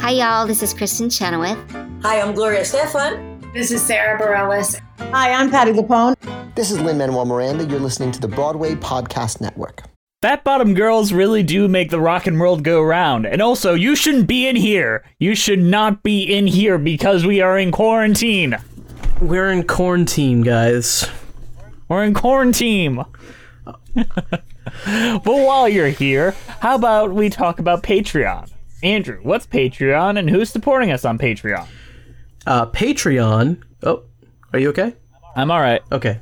Hi, y'all. This is Kristin Chenoweth. Hi, I'm Gloria Estefan. This is Sara Bareilles. Hi, I'm Patti LuPone. This is Lin Manuel Miranda. You're listening to the Broadway Podcast Network. Fat bottom girls really do make the rock and world go round. And also, you shouldn't be in here. You should not be in here because we are in quarantine. We're in quarantine, guys. We're in quarantine. but while you're here, how about we talk about Patreon? Andrew, what's Patreon and who's supporting us on Patreon? Uh, Patreon. Oh, are you okay? I'm all right. Okay.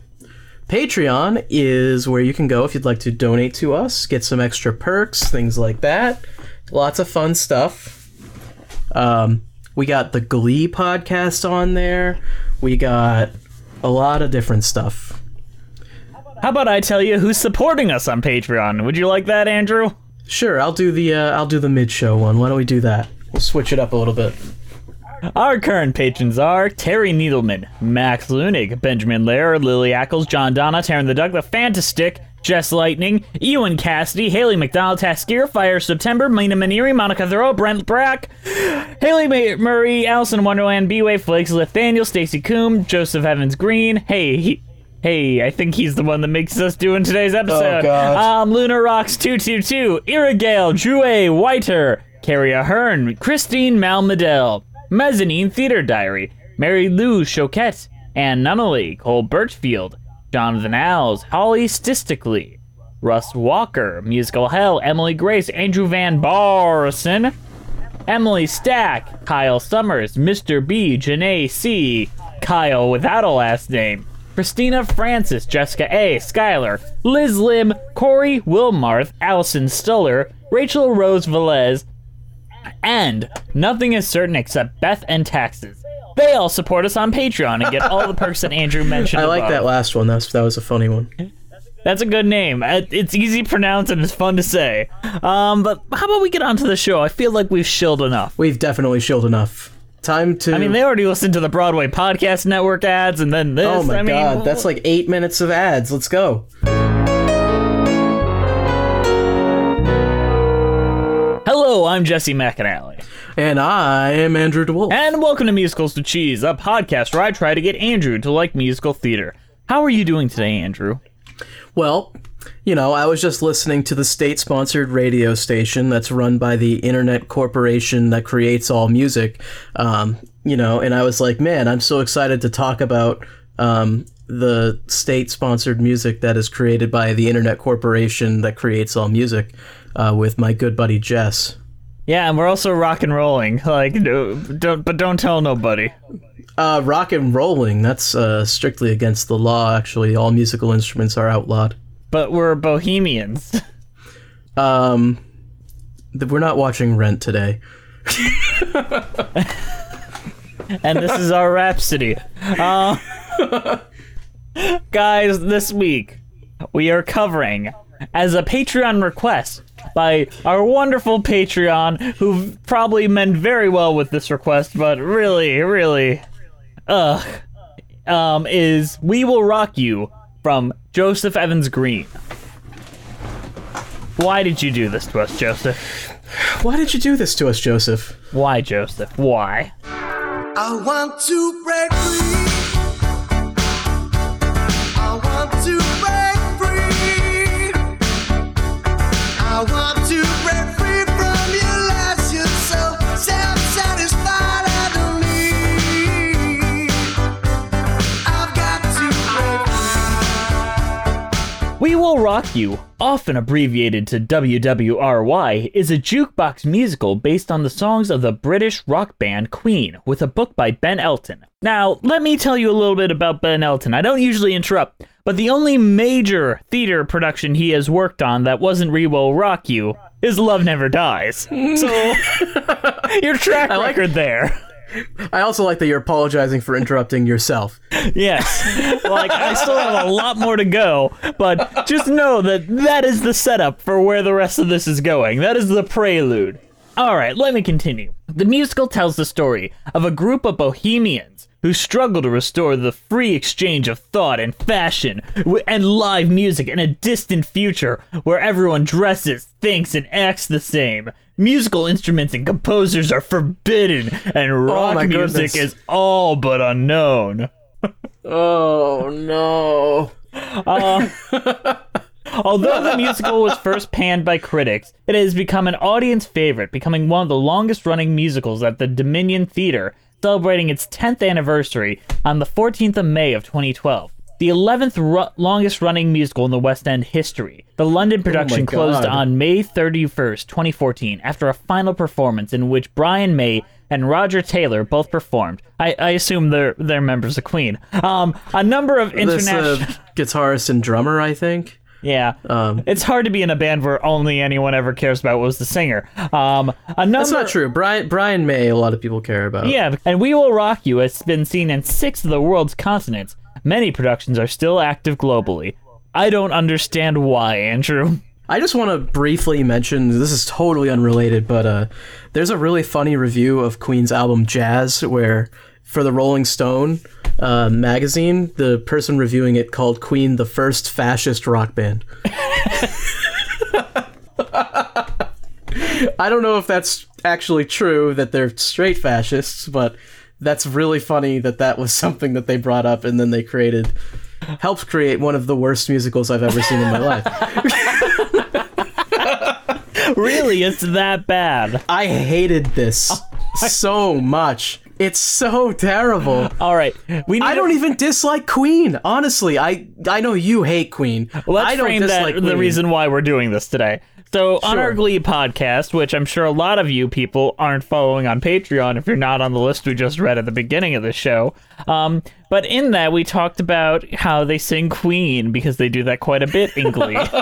Patreon is where you can go if you'd like to donate to us, get some extra perks, things like that. Lots of fun stuff. Um, we got the Glee podcast on there. We got a lot of different stuff. How about I tell you who's supporting us on Patreon? Would you like that, Andrew? Sure, I'll do the uh, I'll do the mid show one. Why don't we do that? We'll switch it up a little bit. Our current patrons are Terry Needleman, Max Lunig, Benjamin Lair, Lily Ackles, John Donna, Taryn the Doug, The Fantastic, Jess Lightning, Ewan Cassidy, Haley McDonald, Taskier, Fire September, Mina Maniri, Monica Thoreau, Brent Brack, Haley May- Murray, Allison Wonderland, B-Way Flakes, Nathaniel, Stacy Coombe, Joseph Evans Green, hey, he, Hey, I think he's the one that makes us do in today's episode. Oh, God. Um, Luna Rocks 222, Irrigale, Drew A. Whiter, Carrie Ahern, Christine Malmedel, Mezzanine Theater Diary, Mary Lou Choquette, Ann Nunnally, Cole Birchfield, Jonathan Alls, Holly Stistically, Russ Walker, Musical Hell, Emily Grace, Andrew Van Barson, Emily Stack, Kyle Summers, Mr. B, Janae C, Kyle without a last name, Christina Francis, Jessica A, Skylar, Liz Lim, Corey Wilmarth, Allison Stuller, Rachel Rose Velez, and nothing is certain except Beth and taxes. They all support us on Patreon and get all the perks that Andrew mentioned. I like above. that last one. That's that was a funny one. That's a good name. Uh, It's easy to pronounce and it's fun to say. Um, but how about we get on to the show? I feel like we've shilled enough. We've definitely shilled enough. Time to. I mean, they already listened to the Broadway Podcast Network ads and then this. Oh my I mean, god, that's like eight minutes of ads. Let's go. Hello, I'm Jesse McAnally. And I am Andrew DeWolf. And welcome to Musicals to Cheese, a podcast where I try to get Andrew to like musical theater. How are you doing today, Andrew? Well, you know, I was just listening to the state sponsored radio station that's run by the internet corporation that creates all music. Um, you know, and I was like, man, I'm so excited to talk about um, the state sponsored music that is created by the internet corporation that creates all music uh, with my good buddy Jess. Yeah, and we're also rock and rolling. Like, no, don't, but don't tell nobody. Uh, rock and rolling, that's uh, strictly against the law, actually. All musical instruments are outlawed. But we're bohemians. Um, we're not watching Rent today. and this is our Rhapsody. Uh, guys, this week we are covering, as a Patreon request by our wonderful Patreon, who probably meant very well with this request, but really, really, ugh, um, is We Will Rock You from Joseph Evans Green. Why did you do this to us, Joseph? Why did you do this to us, Joseph? Why, Joseph? Why? I want to break free. Will Rock You, often abbreviated to WWRY, is a jukebox musical based on the songs of the British rock band Queen, with a book by Ben Elton. Now, let me tell you a little bit about Ben Elton. I don't usually interrupt, but the only major theater production he has worked on that wasn't We Will Rock You is Love Never Dies. So, your track like- record there. I also like that you're apologizing for interrupting yourself. Yes. like I still have a lot more to go, but just know that that is the setup for where the rest of this is going. That is the prelude. All right, let me continue. The musical tells the story of a group of bohemians who struggle to restore the free exchange of thought and fashion and live music in a distant future where everyone dresses, thinks, and acts the same. Musical instruments and composers are forbidden, and oh rock my music goodness. is all but unknown. Oh no. Uh, although the musical was first panned by critics, it has become an audience favorite, becoming one of the longest running musicals at the Dominion Theatre, celebrating its 10th anniversary on the 14th of May of 2012. The 11th ru- longest running musical in the West End history. The London production closed on May 31st, 2014, after a final performance in which Brian May and Roger Taylor both performed. I, I assume they're they're members of Queen. Um, a number of This international. uh, guitarist and drummer, I think. Yeah. Um, it's hard to be in a band where only anyone ever cares about was the singer. Um, number, That's not true. Brian Brian May, a lot of people care about. Yeah, and We Will Rock You has been seen in six of the world's continents. Many productions are still active globally. I don't understand why, Andrew. I just want to briefly mention this is totally unrelated, but uh, there's a really funny review of Queen's album Jazz where for the Rolling Stone uh, magazine, the person reviewing it called Queen the first fascist rock band. I don't know if that's actually true that they're straight fascists, but that's really funny that that was something that they brought up and then they created helped create one of the worst musicals I've ever seen in my life. really, it's that bad. I hated this oh so much. It's so terrible. All right, we. I don't even dislike Queen. Honestly, I I know you hate Queen. Let's I don't frame that dislike the reason why we're doing this today. So on Sure. our Glee podcast, which I'm sure a lot of you people aren't following on Patreon if you're not on the list we just read at the beginning of the show. Um, but in that we talked about how they sing Queen because they do that quite a bit in Glee,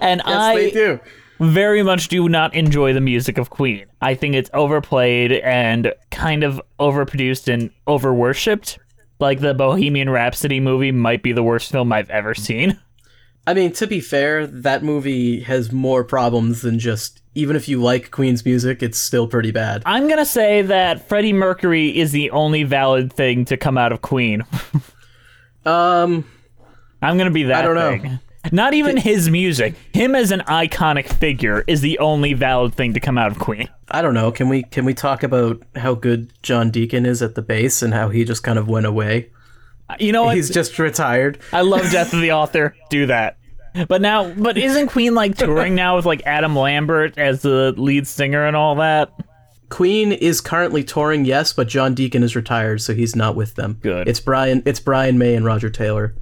and Yes, I they do. very much do not enjoy the music of Queen. I think it's overplayed and kind of overproduced and overworshipped. Like the Bohemian Rhapsody movie might be the worst film I've ever seen. I mean, to be fair, that movie has more problems than just even if you like Queen's music, it's still pretty bad. I'm gonna say that Freddie Mercury is the only valid thing to come out of Queen. Um, I'm gonna be that. I don't know. Not even his music. Him as an iconic figure is the only valid thing to come out of Queen. I don't know. Can we can we talk about how good John Deacon is at the bass and how he just kind of went away? You know what? He's just retired. I love Death of the Author. Do that. But now, but isn't Queen like touring now with like Adam Lambert as the lead singer and all that? Queen is currently touring, yes, but John Deacon is retired, so he's not with them. Good. It's Brian. It's Brian May and Roger Taylor.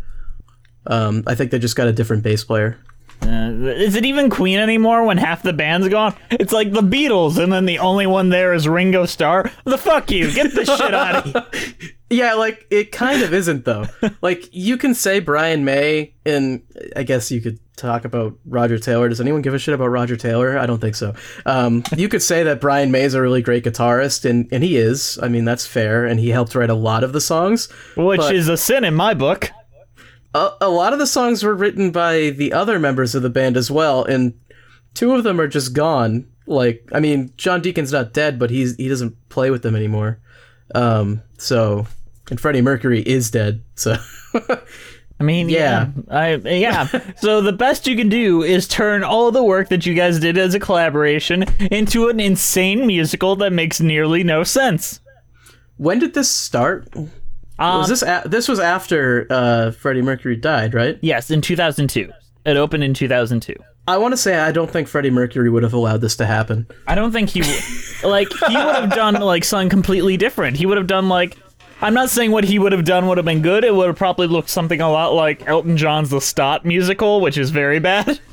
Um, I think they just got a different bass player. Uh, is it even Queen anymore when half the band's gone? It's like the Beatles, and then the only one there is Ringo Starr. The fuck you! Get the shit out of here. Yeah, like it kind of isn't though. like you can say Brian May, and I guess you could talk about Roger Taylor. Does anyone give a shit about Roger Taylor? I don't think so. Um, you could say that Brian May is a really great guitarist, and and he is. I mean, that's fair, and he helped write a lot of the songs. Which But- is a sin in my book. a, a lot of the songs were written by the other members of the band as well, and two of them are just gone. Like, I mean, John Deacon's not dead, but he's he doesn't play with them anymore. Um, so, and Freddie Mercury is dead. So, I mean, yeah, Yeah. I yeah. so the best you can do is turn all the work that you guys did as a collaboration into an insane musical that makes nearly no sense. when did this start? Um, was this a- this was after uh, Freddie Mercury died, right? Yes, in 2002. It opened in 2002. I want to say I don't think Freddie Mercury would have allowed this to happen. I don't think he would. like he would have done like something completely different. He would have done like. I'm not saying what he would have done would have been good. It would have probably looked something a lot like Elton John's Lestat musical, which is very bad.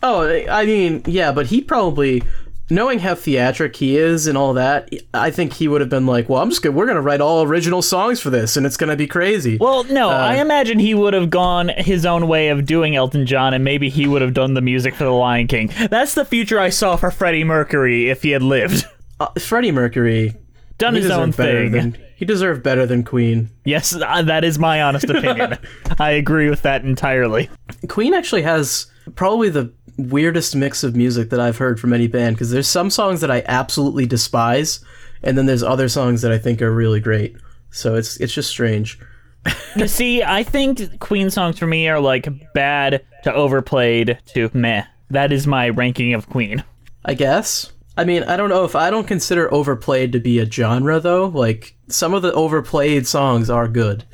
Oh, I mean, yeah, but he probably, knowing how theatric he is and all that, I think he would have been like, "Well, I'm just gonna, we're gonna write all original songs for this, and it's gonna be crazy." Well, no, I imagine he would have gone his own way of doing Elton John, and maybe he would have done the music for The Lion King. That's the future I saw for Freddie Mercury if he had lived. uh, Freddie Mercury, Done his own thing. than he deserved better than Queen. Yes, uh, that is my honest opinion. I agree with that entirely. Queen actually has probably the weirdest mix of music that I've heard from any band because there's some songs that I absolutely despise, and then there's other songs that I think are really great. So it's it's just strange. See, I think Queen songs for me are like bad to overplayed to meh. That is my ranking of Queen. I guess. I mean, I don't know if I don't consider overplayed to be a genre though. Like some of the overplayed songs are good.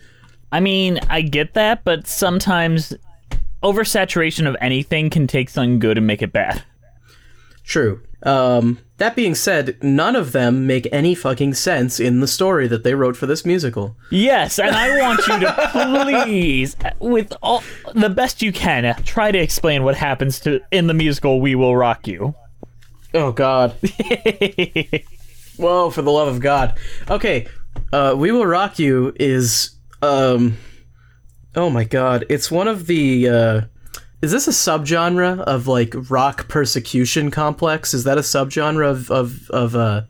I mean, I get that, but sometimes oversaturation of anything can take something good and make it bad. True. Um, that being said, none of them make any fucking sense in the story that they wrote for this musical. Yes, and I want you to please, with all the best you can, try to explain what happens to in the musical "We Will Rock You." Oh God. Whoa, for the love of God. Okay, uh, We Will Rock You is um Oh my god. It's one of the uh is this a subgenre of like rock persecution complex? Is that a subgenre of of, of uh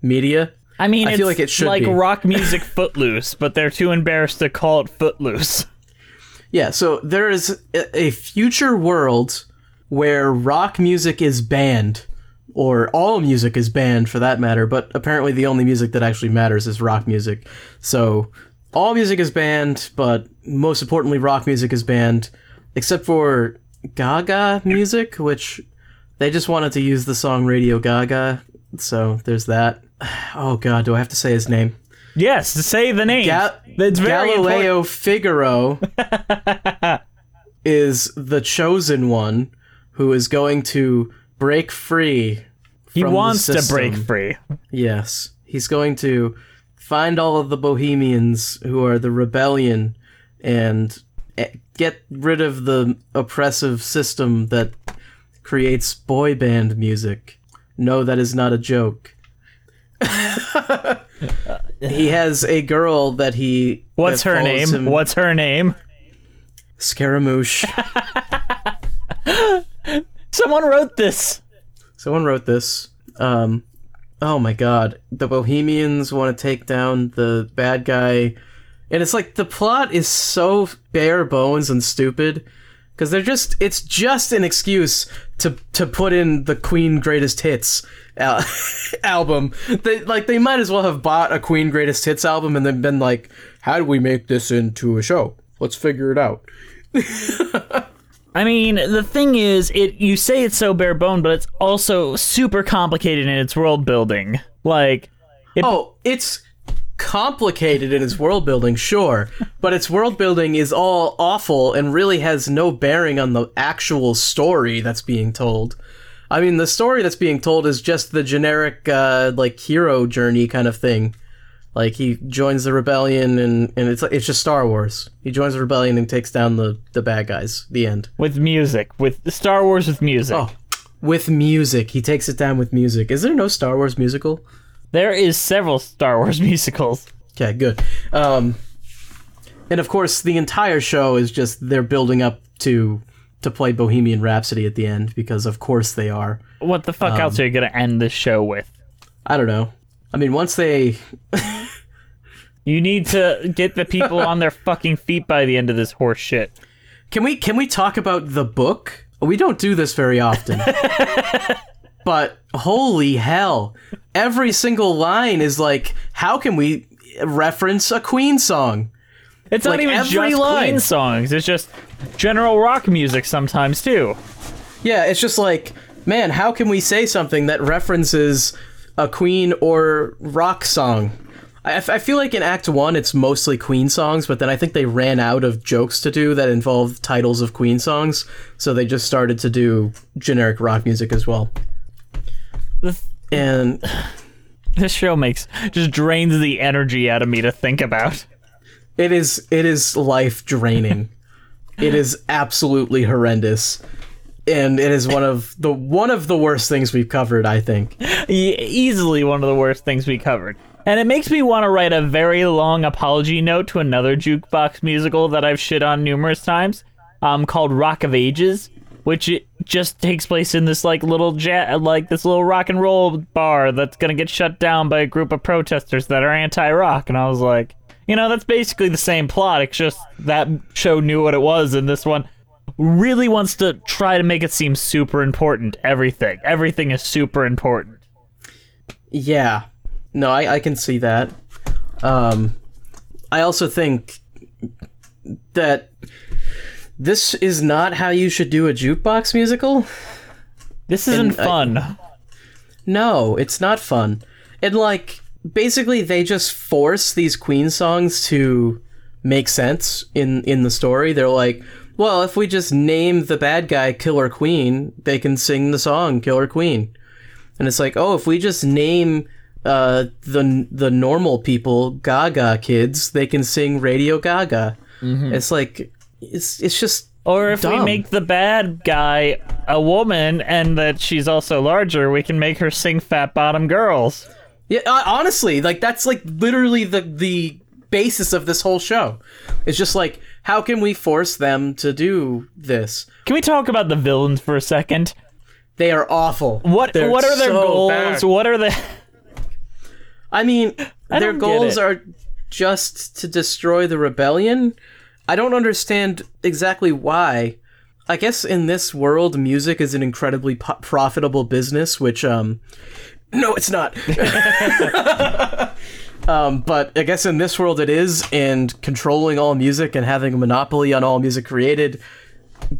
media? I mean, I feel like it should like be. rock music Footloose, but they're too embarrassed to call it Footloose. Yeah, so there is a a future world where rock music is banned, or all music is banned for that matter, but apparently the only music that actually matters is rock music. So all music is banned, but most importantly, rock music is banned, except for Gaga music, which they just wanted to use the song Radio Gaga. So there's that. Oh god, do I have to say his name? Yes, to say the name. Ga- That's very important. Galileo Figaro is the chosen one who is going to break free. He from the wants to break free. Yes, he's going to find all of the Bohemians who are the rebellion and eh, get rid of the oppressive system that creates boy band music. No, that is not a joke. he has a girl that he. What's that her name? him- What's her name? Scaramouche. Someone wrote this. Someone wrote this. Um, oh my god. The Bohemians want to take down the bad guy. And it's like the plot is so bare bones and stupid. Because they're just, it's just an excuse to to put in the Queen Greatest Hits al- album. They like they might as well have bought a Queen Greatest Hits album and then been like, how do we make this into a show? Let's figure it out. I mean, the thing is, it you say it's so bare bone, but it's also super complicated in its world building. Like, Oh, it's complicated in its world building, sure, but its world building is all awful and really has no bearing on the actual story that's being told. I mean, the story that's being told is just the generic, uh, like hero journey kind of thing. Like he joins the rebellion, and, and it's it's just Star Wars. He joins the rebellion and takes down the the bad guys. The end. with music, with Star Wars with music. Oh, with music, he takes it down with music. Is there no Star Wars musical? There is several Star Wars musicals. Okay, good. Um, and of course, the entire show is just they're building up to to play Bohemian Rhapsody at the end because, of course, they are. What the fuck else are you gonna end this show with? I don't know. I mean, once they You need to get the people on their fucking feet by the end of this horse shit. can we can we talk about the book? We don't do this very often. but holy hell, every single line is like, how can we reference a Queen song? It's not even just line. Queen songs. It's just general rock music sometimes too. Yeah, it's just like, man, how can we say something that references a Queen or rock song? I, I feel like in Act One, it's mostly Queen songs, but then I think they ran out of jokes to do that involve titles of Queen songs, so they just started to do generic rock music as well. And This show makes just drains the energy out of me to think about. it is it is life draining. it is absolutely horrendous. And it is one of the one of the worst things we've covered, I think. E- easily one of the worst things we covered. And it makes me want to write a very long apology note to another jukebox musical that I've shit on numerous times, um, called Rock of Ages, which just takes place in this like little ja- like this little rock and roll bar that's gonna get shut down by a group of protesters that are anti-rock. And I was like, you know, that's basically the same plot. It's just that show knew what it was, and this one really wants to try to make it seem super important. Everything, everything is super important. Yeah. No, I, I can see that. Um, I also think that this is not how you should do a jukebox musical. This isn't And I- fun. No, it's not fun. And like basically they just force these Queen songs to make sense in in the story. They're like, well, if we just name the bad guy Killer Queen, they can sing the song Killer Queen. And it's like, oh, if we just name uh, the the normal people Gaga kids, they can sing Radio Gaga. It's like it's it's just Or if we make the bad guy a woman and that she's also larger, we can make her sing Fat Bottom Girls. Yeah, uh, honestly, like that's like literally the the basis of this whole show. It's just like how can we force them to do this? Can we talk about the villains for a second? They are awful. What They're what are their so goals? bad. What are the I mean, I their goals are just to destroy the rebellion. I don't understand exactly why. I guess in this world, music is an incredibly po- profitable business, which, um, no, it's not. um, but I guess in this world it is, and controlling all music and having a monopoly on all music created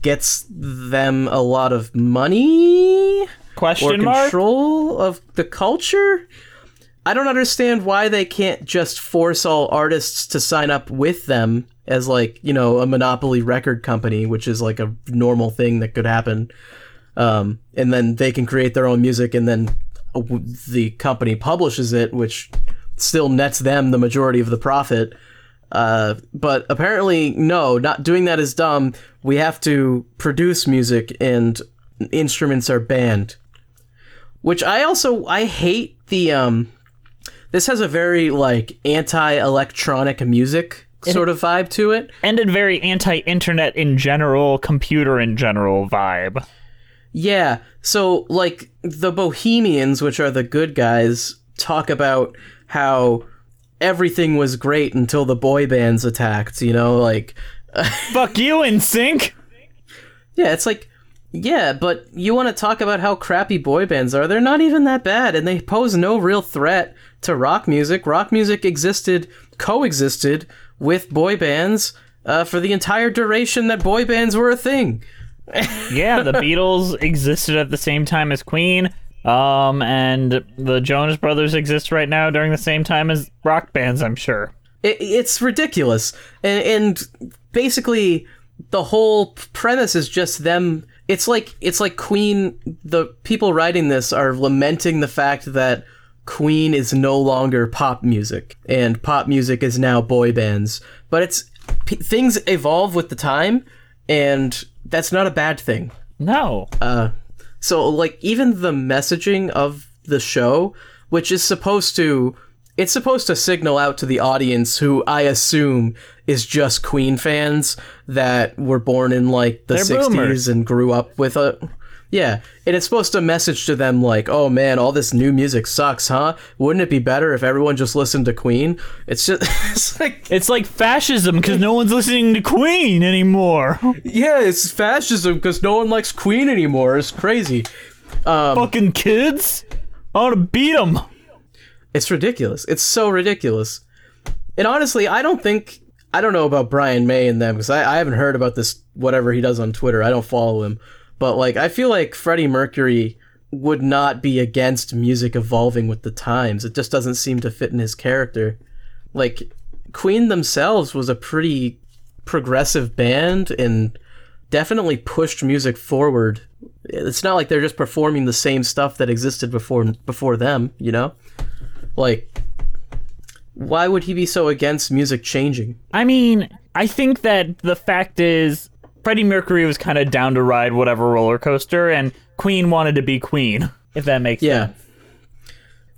gets them a lot of money or question mark? control of the culture. I don't understand why they can't just force all artists to sign up with them as like you know a monopoly record company, which is like a normal thing that could happen. Um, and then they can create their own music, and then the company publishes it, which still nets them the majority of the profit. Uh, but apparently, no, not doing that is dumb. We have to produce music, and instruments are banned. Which I also I hate the um. This has a very like anti-electronic music sort of vibe to it. and a very anti-internet in general, computer in general vibe. Yeah. So, like, the Bohemians, which are the good guys, talk about how everything was great until the boy bands attacked, you know? Like, Fuck you, NSYNC. yeah, it's like, yeah, but you want to talk about how crappy boy bands are. They're not even that bad, and they pose no real threat to rock music. Rock music existed, coexisted with boy bands uh, for the entire duration that boy bands were a thing. Yeah, the Beatles existed at the same time as Queen. Um, and the Jonas Brothers exist right now during the same time as rock bands, I'm sure. it, it's ridiculous and, and basically the whole premise is just them it's like it's like queen the people writing this are lamenting the fact that queen is no longer pop music and pop music is now boy bands but it's p- things evolve with the time and that's not a bad thing No. Uh, so like even the messaging of the show, which is supposed to it's supposed to signal out to the audience who I assume is just Queen fans that were born in like the They're 60s boomers. and grew up with a yeah, and it's supposed to message to them like, "Oh man, all this new music sucks, huh? Wouldn't it be better if everyone just listened to Queen?" It's just it's like It's like fascism because no one's listening to Queen anymore. yeah, it's fascism because no one likes Queen anymore. It's crazy. Um, Fucking kids. I want to beat them. It's ridiculous. It's so ridiculous. And honestly, I don't think I don't know about Brian May and them because I, I haven't heard about this whatever he does on Twitter. I don't follow him, but like I feel like Freddie Mercury would not be against music evolving with the times. It just doesn't seem to fit in his character. Like Queen themselves was a pretty progressive band and definitely pushed music forward. It's not like they're just performing the same stuff that existed before before them, you know? Like why would he be so against music changing? I mean, I think that the fact is Freddie Mercury was kind of down to ride whatever roller coaster, and Queen wanted to be Queen, if that makes Yeah. sense.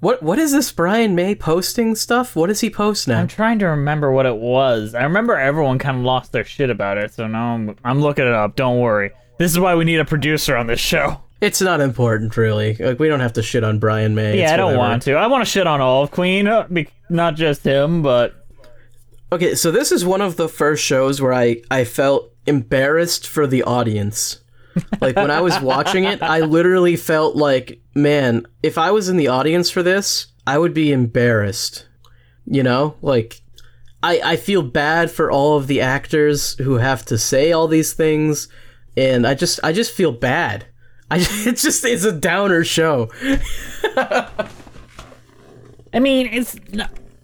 What what is this Brian May posting stuff? What does he post now? I'm trying to remember what it was. I remember everyone kind of lost their shit about it, so now I'm, I'm looking it up. Don't worry. This is why we need a producer on this show. It's not important really. Like we don't have to shit on Brian May. Yeah, It's I don't whatever. want to. I want to shit on all of Queen, uh, not just him, but Okay, so this is one of the first shows where I I felt embarrassed for the audience. Like when I was watching it, I literally felt like, man, if I was in the audience for this, I would be embarrassed. You know? Like I I feel bad for all of the actors who have to say all these things and I just I just feel bad. I it's just it's a downer show. I mean, it's.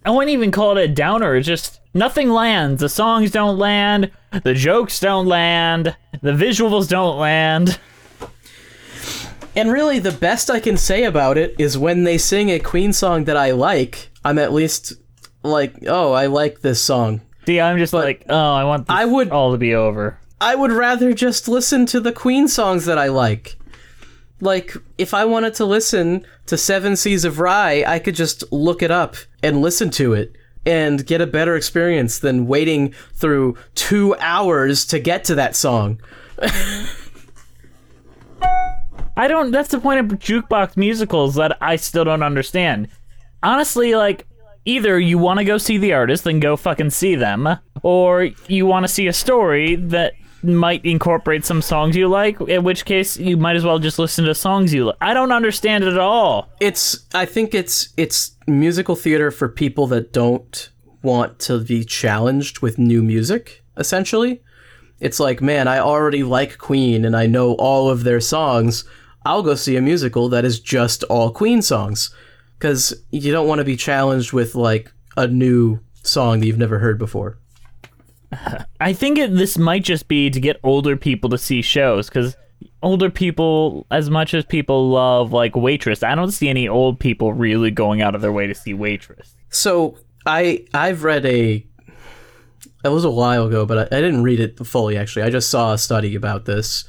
I wouldn't even call it a downer. It's just nothing lands. The songs don't land. The jokes don't land. The visuals don't land. And really, the best I can say about it is when they sing a Queen song that I like, I'm at least like, oh, I like this song. See, I'm just like, oh, I want this I would- all to be over. I would rather just listen to the Queen songs that I like. Like, if I wanted to listen to Seven Seas of Rhye, I could just look it up and listen to it and get a better experience than waiting through two hours to get to that song. I don't. That's the point of jukebox musicals that I still don't understand. Honestly, like either you want to go see the artist, then go fucking see them, or you want to see a story that might incorporate some songs you like. In which case, you might as well just listen to songs you like. I don't understand it at all. It's I think it's it's musical theater for people that don't want to be challenged with new music, essentially. It's like, man, I already like Queen and I know all of their songs. I'll go see a musical that is just all Queen songs. Cuz you don't want to be challenged with like a new song that you've never heard before. I think it, this might just be to get older people to see shows because older people, as much as people love like Waitress, I don't see any old people really going out of their way to see Waitress. So I I've read a it was a while ago, but I, I didn't read it fully. Actually, I just saw a study about this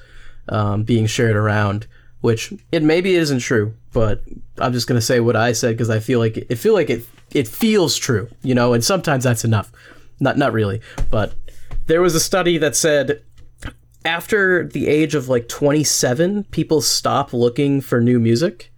um, being shared around, which it maybe isn't true, but I'm just gonna say what I said because I feel like it feel like it it feels true, you know, and sometimes that's enough. Not not really, but there was a study that said after the age of like 27, people stop looking for new music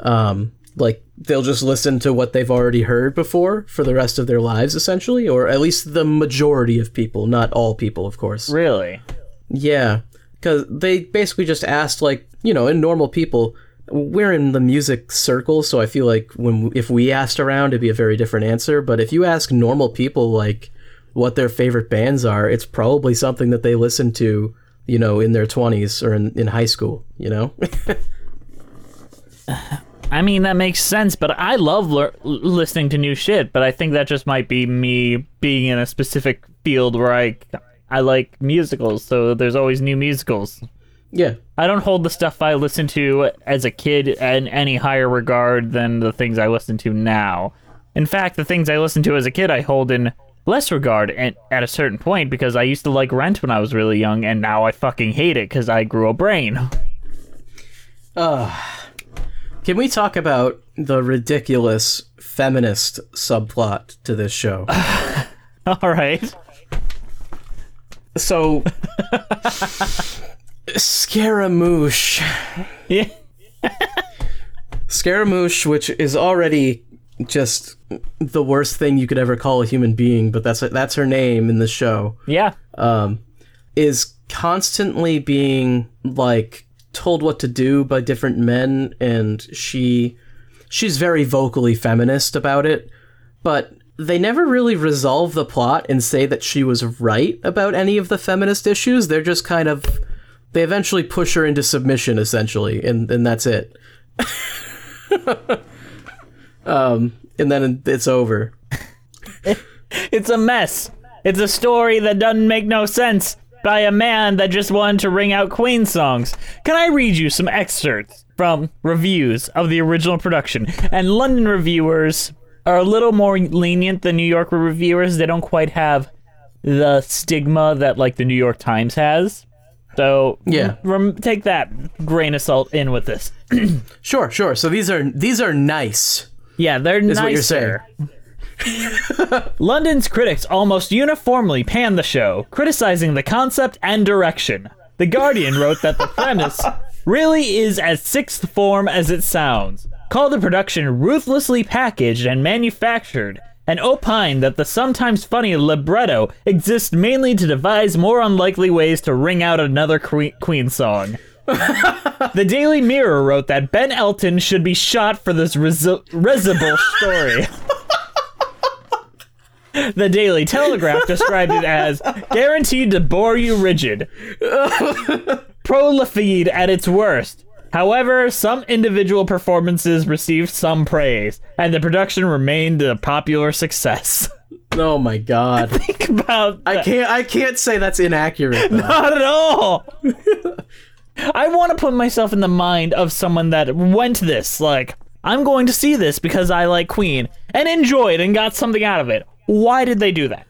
um, like they'll just listen to what they've already heard before for the rest of their lives essentially or at least the majority of people not all people of course Really? yeah because they basically just asked like you know in normal people we're in the music circle so i feel like when if we asked around it'd be a very different answer but if you ask normal people like what their favorite bands are it's probably something that they listen to you know in their 20s or in, in high school you know I mean, that makes sense, but I love lear- listening to new shit, but I think that just might be me being in a specific field where I, I like musicals, so there's always new musicals. yeah I don't hold the stuff I listened to as a kid in any higher regard than the things I listen to now. In fact, the things I listened to as a kid I hold in less regard at, at a certain point because I used to like Rent when I was really young, and now I fucking hate it because I grew a brain. Can we talk about the ridiculous feminist subplot to this show? All right. so, Scaramouche. Yeah. Scaramouche, which is already just the worst thing you could ever call a human being, but that's that's her name in the show. Yeah. Um, is constantly being like told what to do by different men and she she's very vocally feminist about it but they never really resolve the plot and say that she was right about any of the feminist issues they're just kind of they eventually push her into submission essentially and and that's it um and then it's over It's a mess. It's a story that doesn't make no sense by a man that just wanted to ring out Queen songs. Can I read you some excerpts from reviews of the original production? And London reviewers are a little more lenient than New York reviewers. They don't quite have the stigma that like the New York Times has. So Yeah. rem- take that grain of salt in with this. sure sure so these are these are nice Yeah, they're Is nicer. what you're saying. London's critics almost uniformly panned the show, criticizing the concept and direction. The Guardian wrote that the premise really is as sixth form as it sounds, called the production ruthlessly packaged and manufactured, and opined that the sometimes funny libretto exists mainly to devise more unlikely ways to ring out another Queen song. The Daily Mirror wrote that Ben Elton should be shot for this resi- risible story. The Daily Telegraph described it as guaranteed to bore you rigid. Prolefeed at its worst. However, some individual performances received some praise, and the production remained a popular success. Oh my god. Think about that. I can't I can't say that's inaccurate. though. Not at all. I want to put myself in the mind of someone that went this. Like, I'm going to see this because I like Queen and enjoyed and got something out of it. Why did they do that?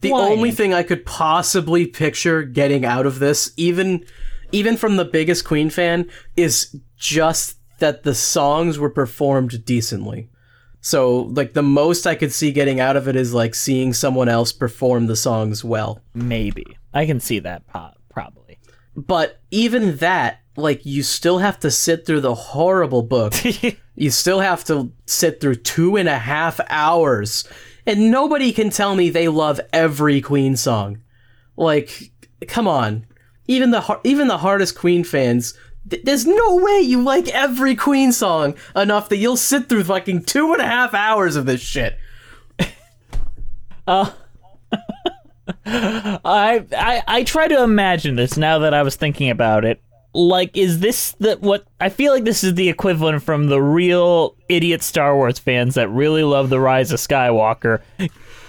The Why? only thing I could possibly picture getting out of this, even even from the biggest Queen fan, is just that the songs were performed decently. So, like the most I could see getting out of it is like seeing someone else perform the songs well. Maybe. I can see that po- probably. But even that, like you still have to sit through the horrible book. you still have to sit through two and a half hours. And nobody can tell me they love every Queen song. Like, come on. Even the even the hardest Queen fans, th- there's no way you like every Queen song enough that you'll sit through fucking two and a half hours of this shit. Uh, I, I I try to imagine this now that I was thinking about it. Like, is this the what I feel like this is the equivalent from the real idiot Star Wars fans that really love the Rise of Skywalker,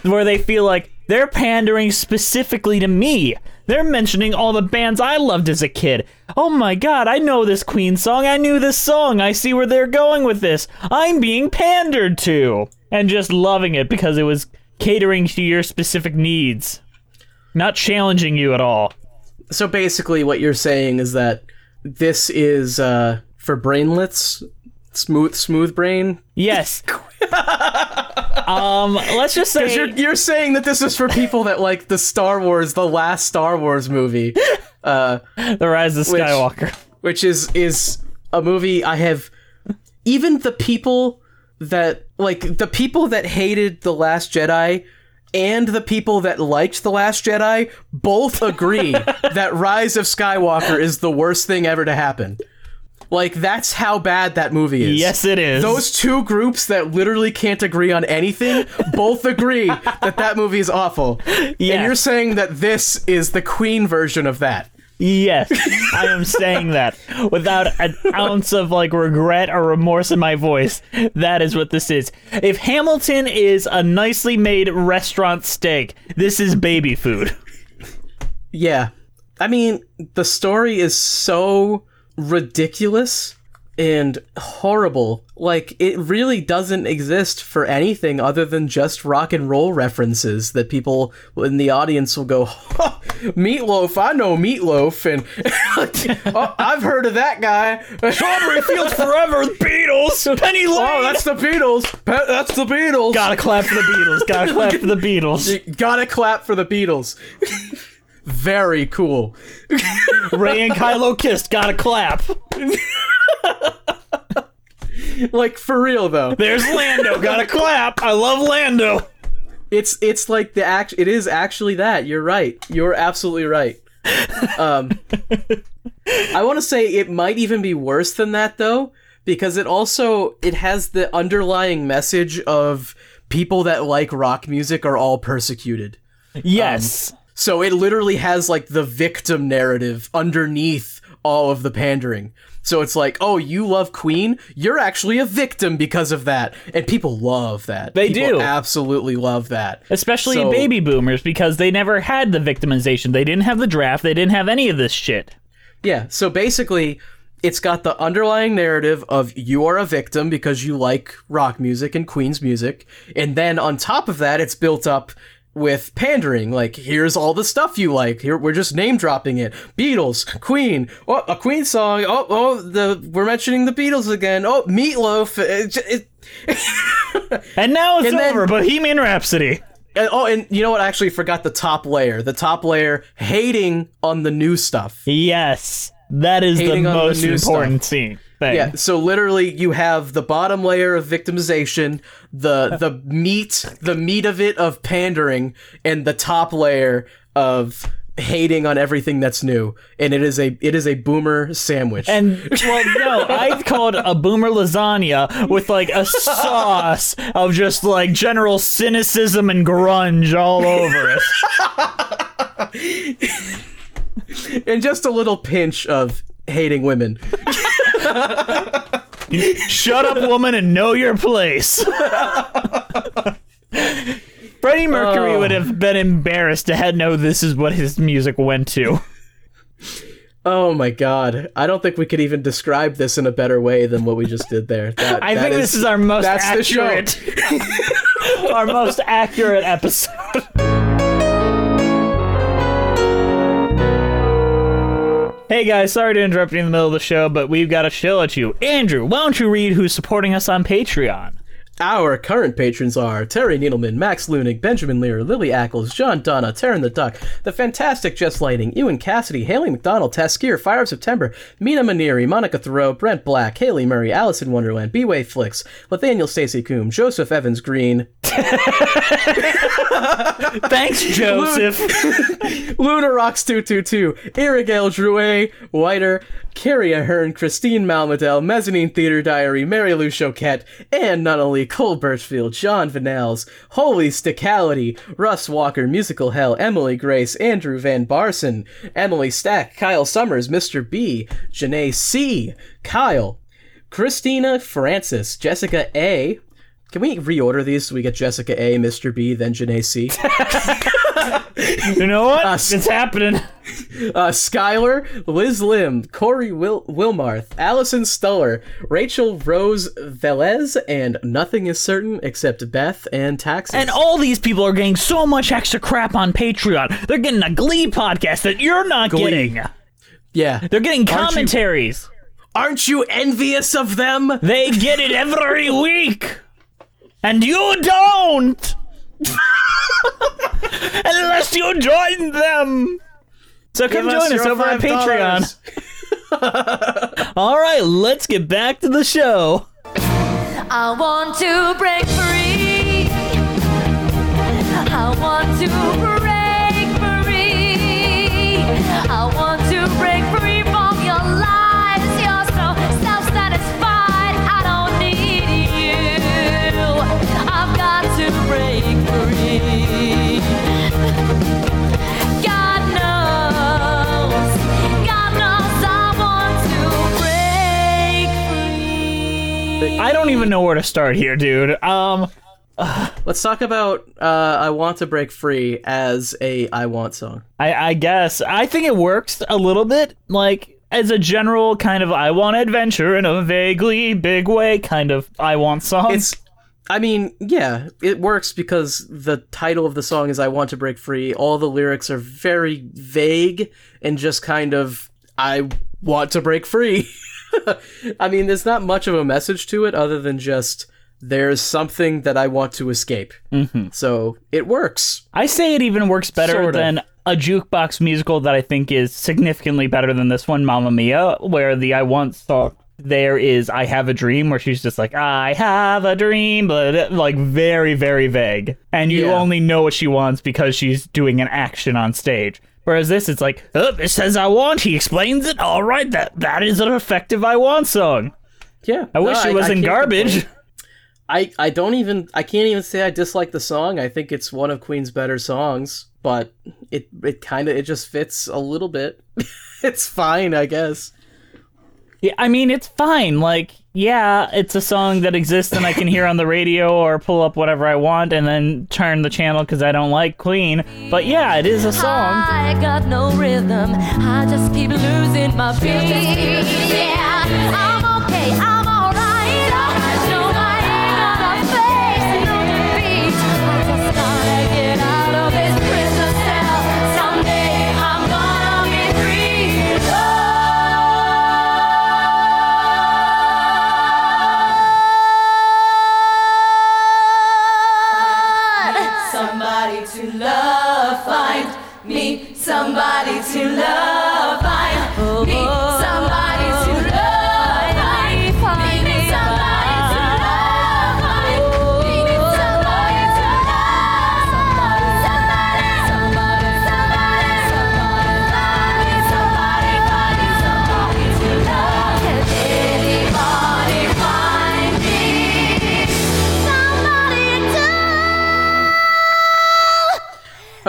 where they feel like they're pandering specifically to me. They're mentioning all the bands I loved as a kid. Oh my god, I know this Queen song. I knew this song. I see where they're going with this. I'm being pandered to. And just loving it because it was catering to your specific needs not challenging you at all. So basically, what you're saying is that this is uh, for brainlets, smooth smooth brain. Yes. um, let's just say You're, you're saying that this is for people that like the Star Wars, the last Star Wars movie, uh, the Rise of Skywalker. which is is a movie I have. Even the people that like the people that hated the Last Jedi. And the people that liked The Last Jedi both agree that Rise of Skywalker is the worst thing ever to happen. Like, that's how bad that movie is. Yes, it is. Those two groups that literally can't agree on anything both agree that that movie is awful. And you're saying that this is the Queen version of that. Yes, I am saying that without an ounce of like regret or remorse in my voice. That is what this is. If Hamilton is a nicely made restaurant steak, this is baby food. Yeah. I mean, the story is so ridiculous and horrible. Like, it really doesn't exist for anything other than just rock and roll references that people in the audience will go, "Huh, Meatloaf, I know Meatloaf, and oh, I've heard of that guy. Strawberry Fields Forever, Beatles, Penny Lane. Oh, that's the Beatles. Pe- That's the Beatles. Gotta clap for the Beatles. Gotta clap for the Beatles. Gotta clap for the Beatles. Very cool. Rey and Kylo kissed. Gotta clap. Like for real though. There's Lando. Gotta clap. I love Lando. It's it's like the act. It is actually that. You're right. You're absolutely right. Um, I want to say it might even be worse than that though, because it also it has the underlying message of people that like rock music are all persecuted. Yes. So it literally has like the victim narrative underneath all of the pandering. So it's like, oh, you love Queen? You're actually a victim because of that. And people love that. They People do. absolutely love that. Especially So- baby boomers because they never had the victimization. They didn't have the draft. They didn't have any of this shit. Yeah, so basically, it's got the underlying narrative of you are a victim because you like rock music and Queen's music. And then on top of that, it's built up with pandering. Like, here's all the stuff you like. Here, we're just name dropping it. Beatles, Queen, oh, a Queen song. Oh, oh, the we're mentioning the Beatles again. Oh, Meatloaf. It, it, And now it's And then- over. Bohemian Rhapsody. and, oh, and you know what? I actually forgot the top layer. The top layer hating on the new stuff. Yes. That is the Hating the most new important scene. Thing. Yeah, so literally you have the bottom layer of victimization, the the meat, the meat of it of pandering, and the top layer of hating on everything that's new. And it is a it is a boomer sandwich. And well, no, I'd call it a boomer lasagna with like a sauce of just like general cynicism and grunge all over it. and just a little pinch of hating women. Shut up, woman, and know your place. Freddie Mercury Oh. would have been embarrassed to had know this is what his music went to. Oh my god. I don't think we could even describe this in a better way than what we just did there. That- I that think this is our most that's the show. accurate, our most accurate episode. Hey guys, sorry to interrupt you in the middle of the show, but we've got a show at you. Andrew, why don't you read who's supporting us on Patreon? Our current patrons are Terry Needleman, Max Lunig, Benjamin Lear, Lily Ackles, John Donna, Taryn the Duck, The Fantastic Jess Lighting, Ewan Cassidy, Haley McDonald, Taskier, Fire of September, Mina Maniri, Monica Thoreau, Brent Black, Haley Murray, Allison Wonderland, B-Way Flicks, Nathaniel Stacy Coombe, Joseph Evans Green, Thanks, Joseph. Luna Rocks 222, Irigale Drouet, Whiter, Carrie Ahern, Christine Malmadel, Mezzanine Theater Diary, Mary Lou Choquette, Ann Nunnally, Cole Birchfield, John Vanels, Holy Stickality, Russ Walker, Musical Hell, Emily Grace, Andrew Van Barson, Emily Stack, Kyle Summers, Mr. B, Janae C, Kyle, Christina Francis, Jessica A. Can we reorder these so we get Jessica A, Mr. B, then Janae C? you know what? Us. It's happening. uh, Skylar, Liz Lim, Corey Wil- Wilmarth, Allison Stuller, Rachel Rose Velez, and nothing is certain except Beth and taxes. And all these people are getting so much extra crap on Patreon. They're getting a Glee podcast that you're not Glee. getting. yeah, They're getting Aren't you- commentaries. aren't you envious of them? They get it every week. And you don't. Unless you join them. So come Give join us your over at $5. Patreon. All right, let's get back to the show. I want to break free. I want to break I don't even know where to start here, dude. Um, Let's talk about uh, "I Want to Break Free" as a "I Want" song. I, I guess I think it works a little bit, like as a general kind of "I want adventure" in a vaguely big way kind of "I want" song. It's, I mean, yeah, it works because the title of the song is "I Want to Break Free." All the lyrics are very vague and just kind of "I want to break free." I mean, there's not much of a message to it other than just there's something that I want to escape. Mm-hmm. So it works. I say it even works better Sorta. than a jukebox musical that I think is significantly better than this one, Mamma Mia, where the I once thought there is I have a dream where she's just like I have a dream but like very very vague and you Yeah. only know what she wants because she's doing an action on stage whereas this it's like oh it says I want he explains it all right that that is an effective I want song Yeah, I wish No, it wasn't garbage complain. I, I don't even I can't even say I dislike the song. I think it's one of Queen's better songs, but it it kind of it just fits a little bit. it's fine, I guess. Yeah, I mean it's fine. Like, yeah, it's a song that exists and I can hear on the radio or pull up whatever I want and then turn the channel because I don't like Queen. But yeah, it is a song. I got no rhythm. I just keep losing my beat. Yeah,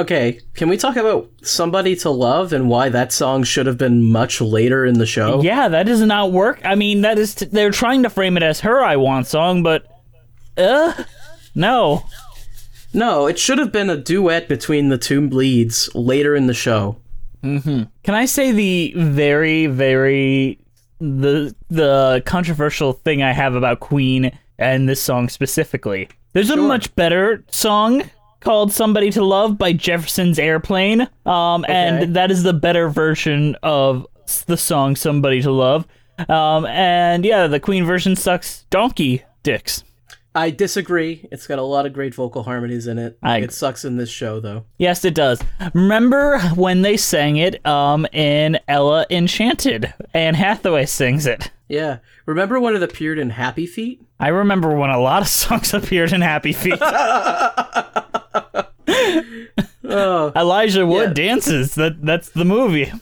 Okay, can we talk about Somebody to Love and why that song should have been much later in the show? Yeah, that does not work. I mean, that is t- they're trying to frame it as her "I Want" song, but uh, no. No, it should have been a duet between the two leads later in the show. Can I say the very, very the the controversial thing I have about Queen and this song specifically? There's a much better song called "Somebody to Love" by Jefferson's Airplane, um, Okay. and that is the better version of the song "Somebody to Love." Um, and yeah, the Queen version sucks donkey dicks. I disagree. It's got a lot of great vocal harmonies in it. I- it sucks in this show, though. Yes, it does. Remember when they sang it um, in Ella Enchanted? Anne Hathaway sings it. Yeah. Remember when it appeared in Happy Feet? I remember when a lot of songs appeared in Happy Feet. Oh. Elijah Wood Yeah. dances. That that's the movie.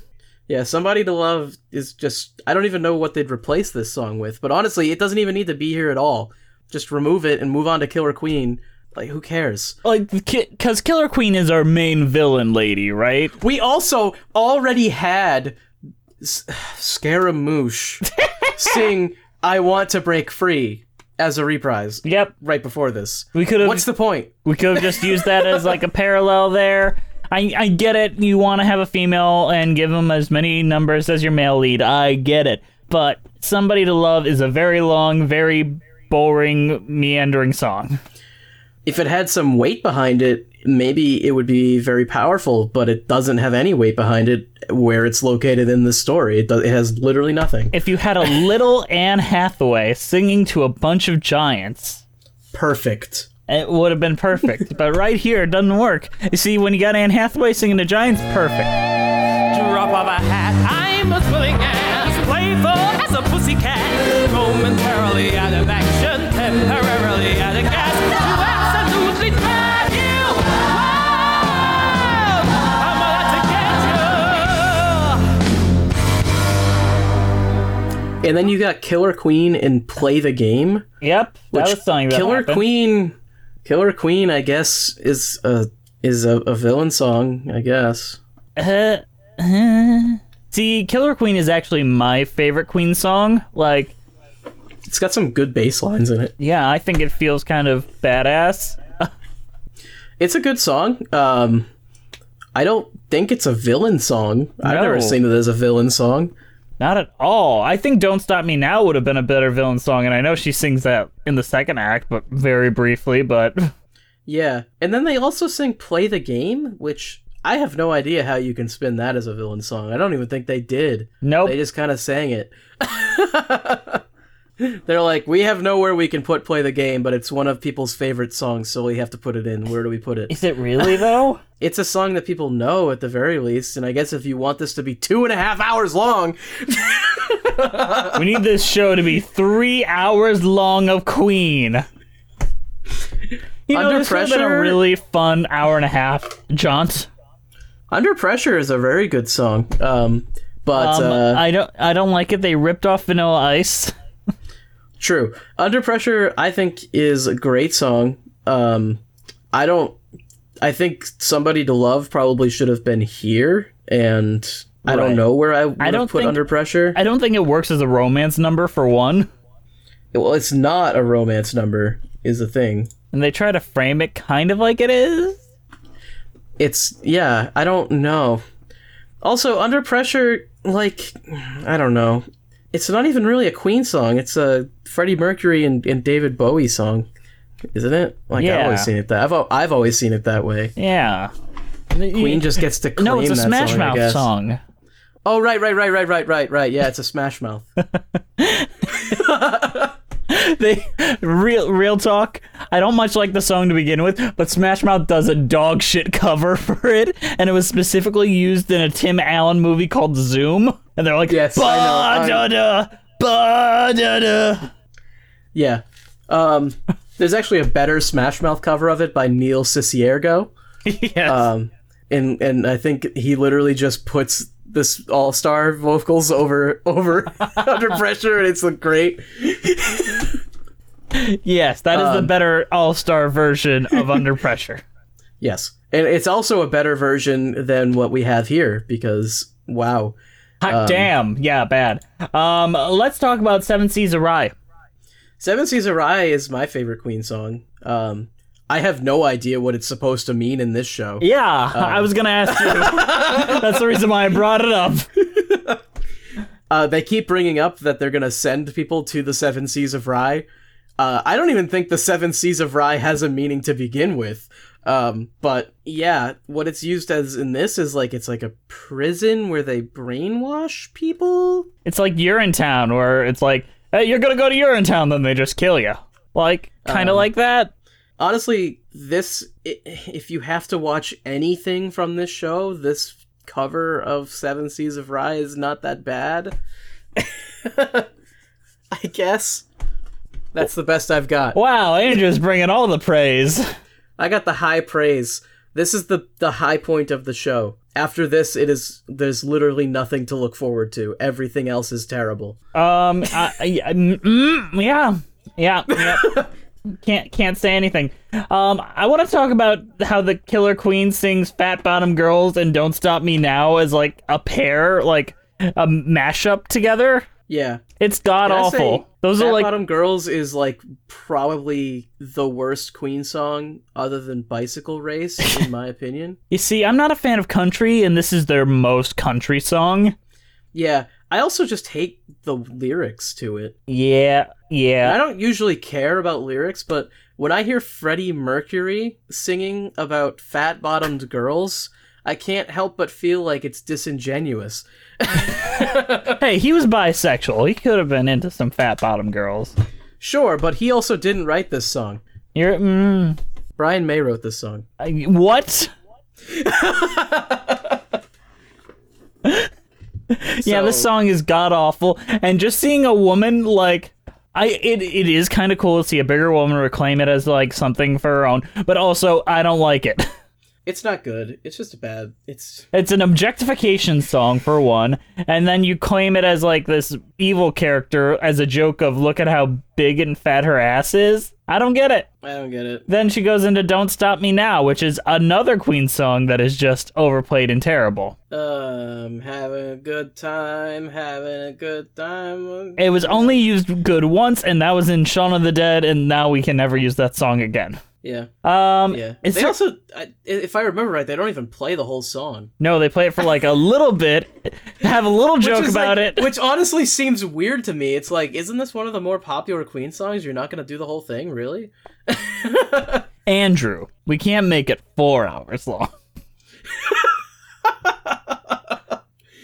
Yeah, Somebody to Love is just. I don't even know what they'd replace this song with, but honestly, it doesn't even need to be here at all. Just remove it and move on to Killer Queen. Like, who cares? Like, because Killer Queen is our main villain lady, right? We also already had S- Scaramouche sing I Want to Break Free as a reprise Yep. right before this. We could have. What's the point? We could have just used that as like a parallel there. I, I get it. You want to have a female and give them as many numbers as your male lead. I get it. But Somebody to Love is a very long, very boring, meandering song. If it had some weight behind it, maybe it would be very powerful, but it doesn't have any weight behind it where it's located in the story. It, does, it has literally nothing. If you had a little Anne Hathaway singing to a bunch of giants, Perfect. it would have been perfect. but right here, it doesn't work. You see, when you got Anne Hathaway singing to giants, perfect. drop of a hat. I'm as willing as playful as a pussycat. Momentarily out And then you got Killer Queen and Play the Game. Yep, that Which was something that Killer happened. Queen, Killer Queen, I guess is a is a, a villain song. I guess. Uh, uh. See, Killer Queen is actually my favorite Queen song. Like, It's got some good bass lines in it. yeah, I think it feels kind of badass. It's a good song. Um, I don't think it's a villain song. I've never seen it as a villain song. Not at all. I think Don't Stop Me Now would have been a better villain song, and I know she sings that in the second act, but very briefly, but Yeah, and then they also sing "Play the Game," which I have no idea how you can spin that as a villain song. I don't even think they did. nope. They just kind of sang it. They're like, we have nowhere we can put "Play the Game," but it's one of people's favorite songs, so we have to put it in. Where do we put it? Is it really though? It's a song that people know at the very least, and I guess if you want this to be two and a half hours long, we need this show to be three hours long of Queen. You know, Under this would have been a really fun hour and a half jaunt. "Under Pressure" is a very good song. Um, but Um, uh, I don't, I don't like it. They ripped off Vanilla Ice. True. Under Pressure, I think, is a great song. Um, I don't. I think Somebody to Love probably should have been here, and I Right. don't know where I would I don't have put think- Under Pressure. I don't think it works as a romance number for one, well, it's not a romance number, is the thing. and they try to frame it kind of like it is. It's yeah. I don't know. Also, Under Pressure, like, I don't know. It's not even really a Queen song. It's a Freddie Mercury and, and David Bowie song, isn't it? Like I've always seen it that. I've I've always seen it that way. Yeah. Queen just gets to claim no, it's a Smash song, Mouth song. Oh right, right, right, right, right, right, right. Yeah, it's a Smash Mouth. They real real talk. I don't much like the song to begin with, but Smash Mouth does a dog shit cover for it, and it was specifically used in a Tim Allen movie called Zoom. And they're like, Yes, know, ba-da-da, ba-da-da. yeah. Um, there's actually a better Smash Mouth cover of it by Neil Cicierega. yes. Um, and and I think he literally just puts this all star vocals over over under pressure, and it's like great. yes, that is the um, better all star version of Under Pressure. Yes. And it's also a better version than what we have here because wow. Hot Um, damn. Yeah, bad. Um, let's talk about Seven Seas of Rhye. Seven Seas of Rhye is my favorite Queen song. Um I have no idea what it's supposed to mean in this show. Yeah, I was gonna ask you. That's the reason why I brought it up. Uh, they keep bringing up that they're gonna send people to the Seven Seas of Rhye. Uh, I don't even think the Seven Seas of Rhye has a meaning to begin with. Um, but yeah, what it's used as in this is like it's like a prison where they brainwash people. It's like Urinetown, where it's like, hey, you're gonna go to Urinetown, then they just kill you. Like, kind of Um, like that. Honestly, this if you have to watch anything from this show, this cover of Seven Seas of Rhye is not that bad. I guess that's the best I've got. Wow, Andrew's bringing all the praise. I got the high praise. This is the the high point of the show. After this, it is there's literally nothing to look forward to. Everything else is terrible. Um, I, I, mm, mm, yeah, yeah, yeah. can't can't say anything. Um, I want to talk about how the Killer Queen sings "Fat Bottom Girls" and "Don't Stop Me Now" as like a pair, like a mashup together. Yeah, It's god Can awful. Those Fat are like Bottom Girls is like probably the worst Queen song other than Bicycle Race, in my opinion. you see. I'm not a fan of country, and this is their most country song. Yeah, I also just hate the lyrics to it. Yeah, And yeah. I don't usually care about lyrics, but when I hear Freddie Mercury singing about fat bottomed girls, I can't help but feel like it's disingenuous. Hey, he was bisexual. He could have been into some fat bottom girls. Sure, but he also didn't write this song. You're mm, Brian May wrote this song. I- what? yeah, this song is god awful, and just seeing a woman like. I it, it is kind of cool to see a bigger woman reclaim it as like something for her own, but also I don't like it. It's not good. It's just a bad. It's It's an objectification song for one, and then you claim it as like this evil character as a joke of look at how big and fat her ass is. I don't get it. I don't get it. Then she goes into Don't Stop Me Now, which is another Queen song that is just overplayed and terrible. Um, having a good time, having a good time. It was only used good once, and that was in Shaun of the Dead, and now we can never use that song again. Yeah, Um, yeah. they also, I, if I remember right, they don't even play the whole song. no, they play it for like a little bit, have a little joke about like- it. Which honestly seems weird to me. It's like, isn't this one of the more popular Queen songs? You're not gonna do the whole thing, really? Andrew, we can't make it four hours long.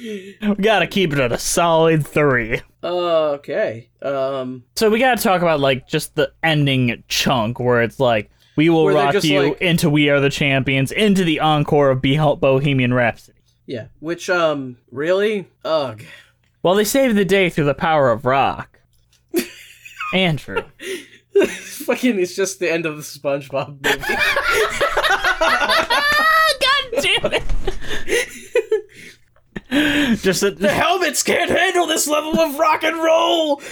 we gotta keep it at a solid three. okay. Um, So we gotta talk about like just the ending chunk where it's like we will Where rock you like- into We Are the Champions into the encore of Be- Bohemian Rhapsody. yeah. Which, um, really? Ugh. Well, they saved the day through the power of rock. Andrew. Fucking, it's just the end of the SpongeBob movie. God damn it! Just a, the helmets can't handle this level of rock and roll.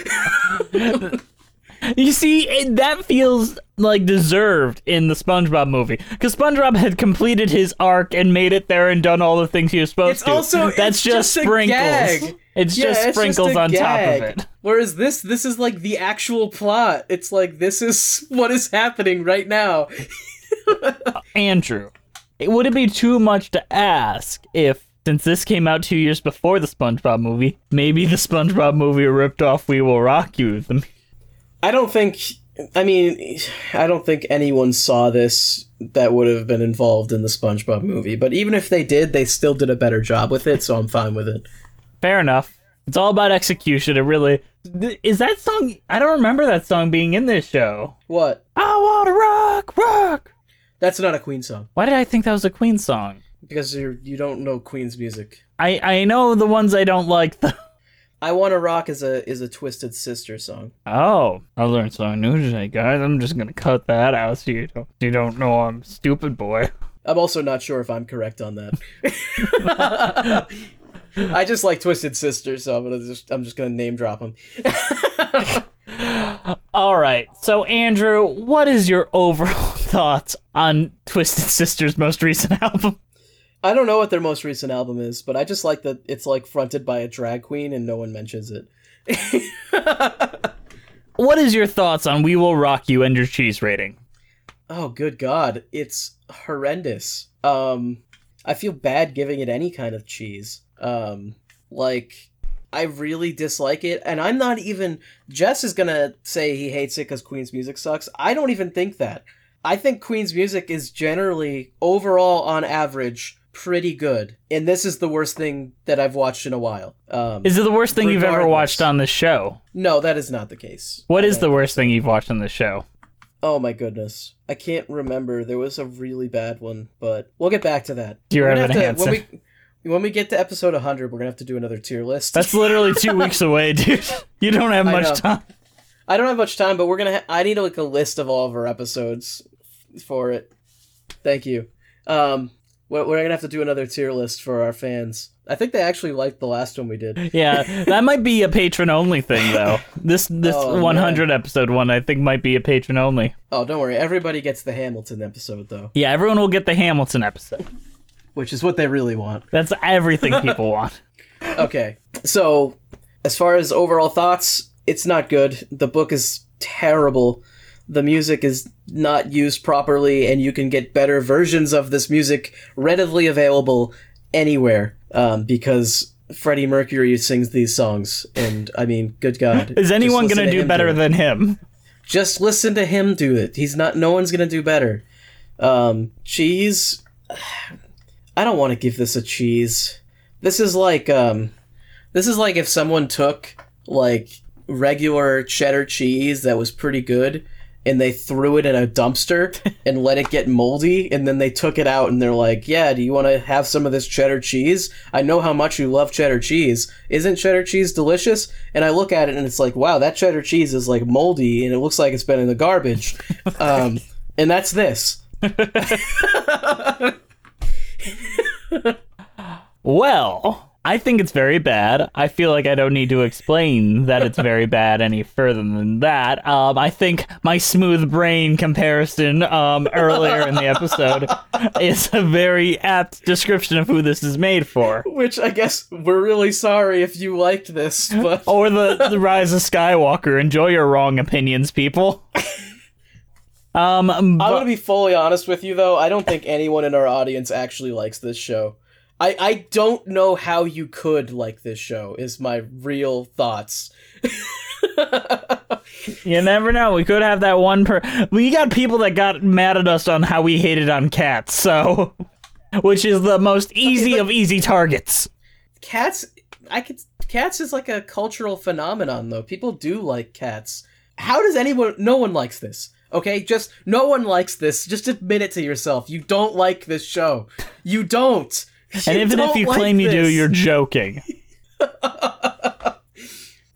you see, it, that feels like deserved in the SpongeBob movie because SpongeBob had completed his arc and made it there and done all the things he was supposed It's to. also that's just, a sprinkles. gag. It's Yeah, just it's sprinkles a on top of it. Whereas this, this is like the actual plot. It's like this is what is happening right now. Andrew, it would it be too much to ask if, since this came out two years before the SpongeBob movie, maybe the SpongeBob movie ripped off "We Will Rock You"? The I don't think. I mean, I don't think anyone saw this that would have been involved in the SpongeBob movie. But even if they did, they still did a better job with it, so I'm fine with it. Fair enough. It's all about execution. It really is that song. I don't remember that song being in this show. What? I wanna rock, rock. That's not a Queen song Why did I think that was a Queen song? because you you don't know Queen's music. I I know the ones I don't like. Though. I Wanna Rock is a is a Twisted Sister song. Oh, I learned something new today, guys. I'm just gonna cut that out so you don't you don't know I'm stupid, boy. I'm also not sure if I'm correct on that. I just like Twisted Sister, so I'm gonna just I'm just gonna name drop them. All right. So Andrew, what is your overall thoughts on Twisted Sister's most recent album? I don't know what their most recent album is, but I just like that it's like fronted by a drag queen and no one mentions it. What is your thoughts on We Will Rock You and your cheese rating? Oh, good God. It's horrendous. Um, I feel bad giving it any kind of cheese. Um, like, I really dislike it, and I'm not even. Jess is gonna say he hates it because Queen's music sucks. I don't even think that. I think Queen's music is generally, overall, on average, pretty good. And this is the worst thing that I've watched in a while. Um, Is it the worst thing you've ever watched on this show? no, that is not the case. What is the worst thing you've watched on this show? Oh my goodness. I can't remember. There was a really bad one, but we'll get back to that. Do you We're have gonna an answer? When we, when we get to episode 100, we're going to have to do another tier list. That's literally two weeks away, dude. You don't have much time. I don't have much time, but we're going to ha- I need like a list of all of our episodes for it. Thank you. Um we're, to have to do another tier list for our fans. I think they actually liked the last one we did. Yeah, that might be a patron only thing though. This this Oh, 100 episode one I think might be a patron only. Oh, don't worry. Everybody gets the Hamilton episode though, Yeah, everyone will get the Hamilton episode. which is what they really want. That's everything people want. Okay. So, as far as overall thoughts, it's not good. The book is terrible. The music is not used properly, and you can get better versions of this music readily available anywhere um, because Freddie Mercury sings these songs. And I mean, good God. Is anyone going to do better it. than him? Just listen to him do it. He's not. No one's gonna do better. Um, cheese. I don't want to give this a cheese. This is like um, this is like if someone took like regular cheddar cheese that was pretty good and they threw it in a dumpster and let it get moldy and then they took it out and they're like, "Yeah, do you want to have some of this cheddar cheese? I know how much you love cheddar cheese. Isn't cheddar cheese delicious?" And I look at it and it's like, "Wow, that cheddar cheese is like moldy and it looks like it's been in the garbage." um, and that's this. Well, I think it's very bad. I feel like I don't need to explain that it's very bad any further than that. Um, I think my smooth brain comparison um, earlier in the episode is a very apt description of who this is made for. Which I guess we're really sorry if you liked this, but Or the, the Rise of Skywalker. Enjoy your wrong opinions, people. Um, I'm gonna be fully honest with you though. I don't think anyone in our audience actually likes this show. I I don't know how you could like this show. Is my real thoughts. You never know. We could have that one per. We got people that got mad at us on how we hated on cats, so. Which is the most easy of easy targets. Cats, I could. Cats is like a cultural phenomenon though. People do like cats. How does anyone? No one likes this. Okay, just no one likes this. Just admit it to yourself. You don't like this show. You don't. And even if you like claim you do, you're joking.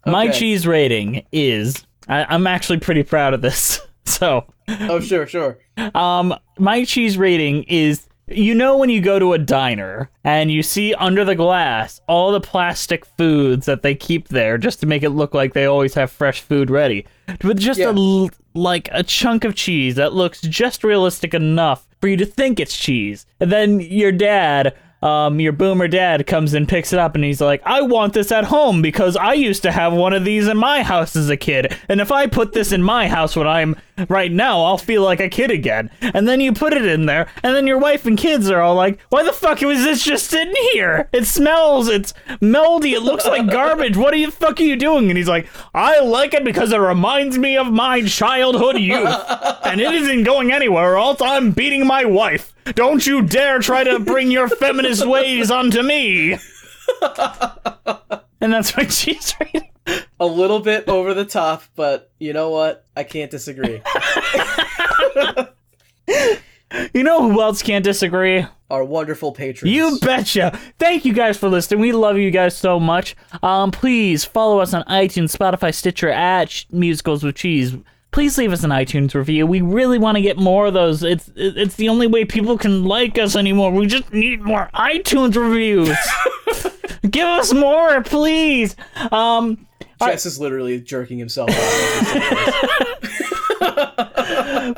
My cheese rating is. I, I'm actually pretty proud of this. So, Oh sure, sure. um, my cheese rating is. You know when you go to a diner and you see under the glass all the plastic foods that they keep there just to make it look like they always have fresh food ready, with just Yeah. a like a chunk of cheese that looks just realistic enough for you to think it's cheese. And then your dad, um, your boomer dad comes and picks it up and he's like, I want this at home because I used to have one of these in my house as a kid. And if I put this in my house when I'm right now, I'll feel like a kid again. And then you put it in there, and then your wife and kids are all like, Why the fuck was this just sitting here? It smells, it's moldy, it looks like garbage. What the fuck are you doing? And he's like, I like it because it reminds me of my childhood youth. And it isn't going anywhere, or else I'm beating my wife. Don't you dare try to bring your feminist ways onto me. and that's my cheese rating. A little bit over the top, but you know what? I can't disagree. You know who else can't disagree? Our wonderful patrons. You betcha. Thank you guys for listening. We love you guys so much. Um, please follow us on iTunes, Spotify, Stitcher at Musicals with Cheese. Please leave us an iTunes review. We really want to get more of those. It's it's the only way people can like us anymore. We just need more iTunes reviews. Give us more, please. Um, Jess is literally jerking himself off.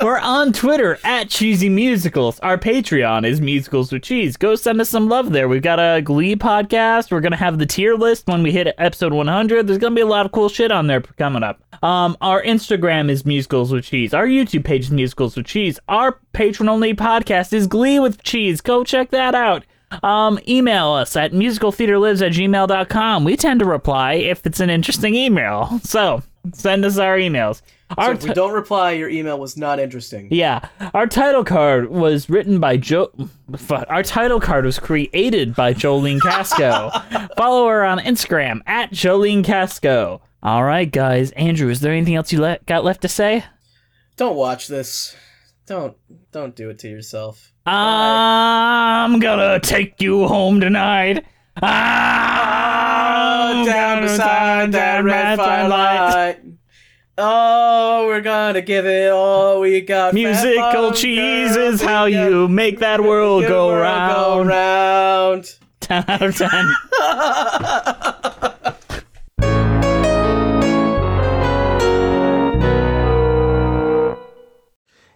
We're on Twitter at Cheesy Musicals. Our Patreon is Musicals with Cheese. Go send us some love there. We've got a Glee podcast. We're gonna have the tier list when we hit episode 100. There's gonna be a lot of cool shit on there coming up. Um, our Instagram is Musicals with Cheese. Our YouTube page is Musicals with Cheese. Our patron only podcast is Glee with Cheese. Go check that out. Um, email us at musicaltheatrelives at gmail.com. We tend to reply if it's an interesting email. So send us our emails. So Our if we don't reply, your email was not interesting. yeah, our title card was written by Joe. Our title card was created by Jolene Casco. Follow her on Instagram at Jolene Casco. All right, guys. Andrew, is there anything else you le- got left to say? Don't watch this. Don't don't do it to yourself. I'm gonna take you home tonight. I'm down gonna beside that red firelight. Oh, we're gonna give it all we got. Musical cheese is how you make that world go world Go round. round. 10 out of 10.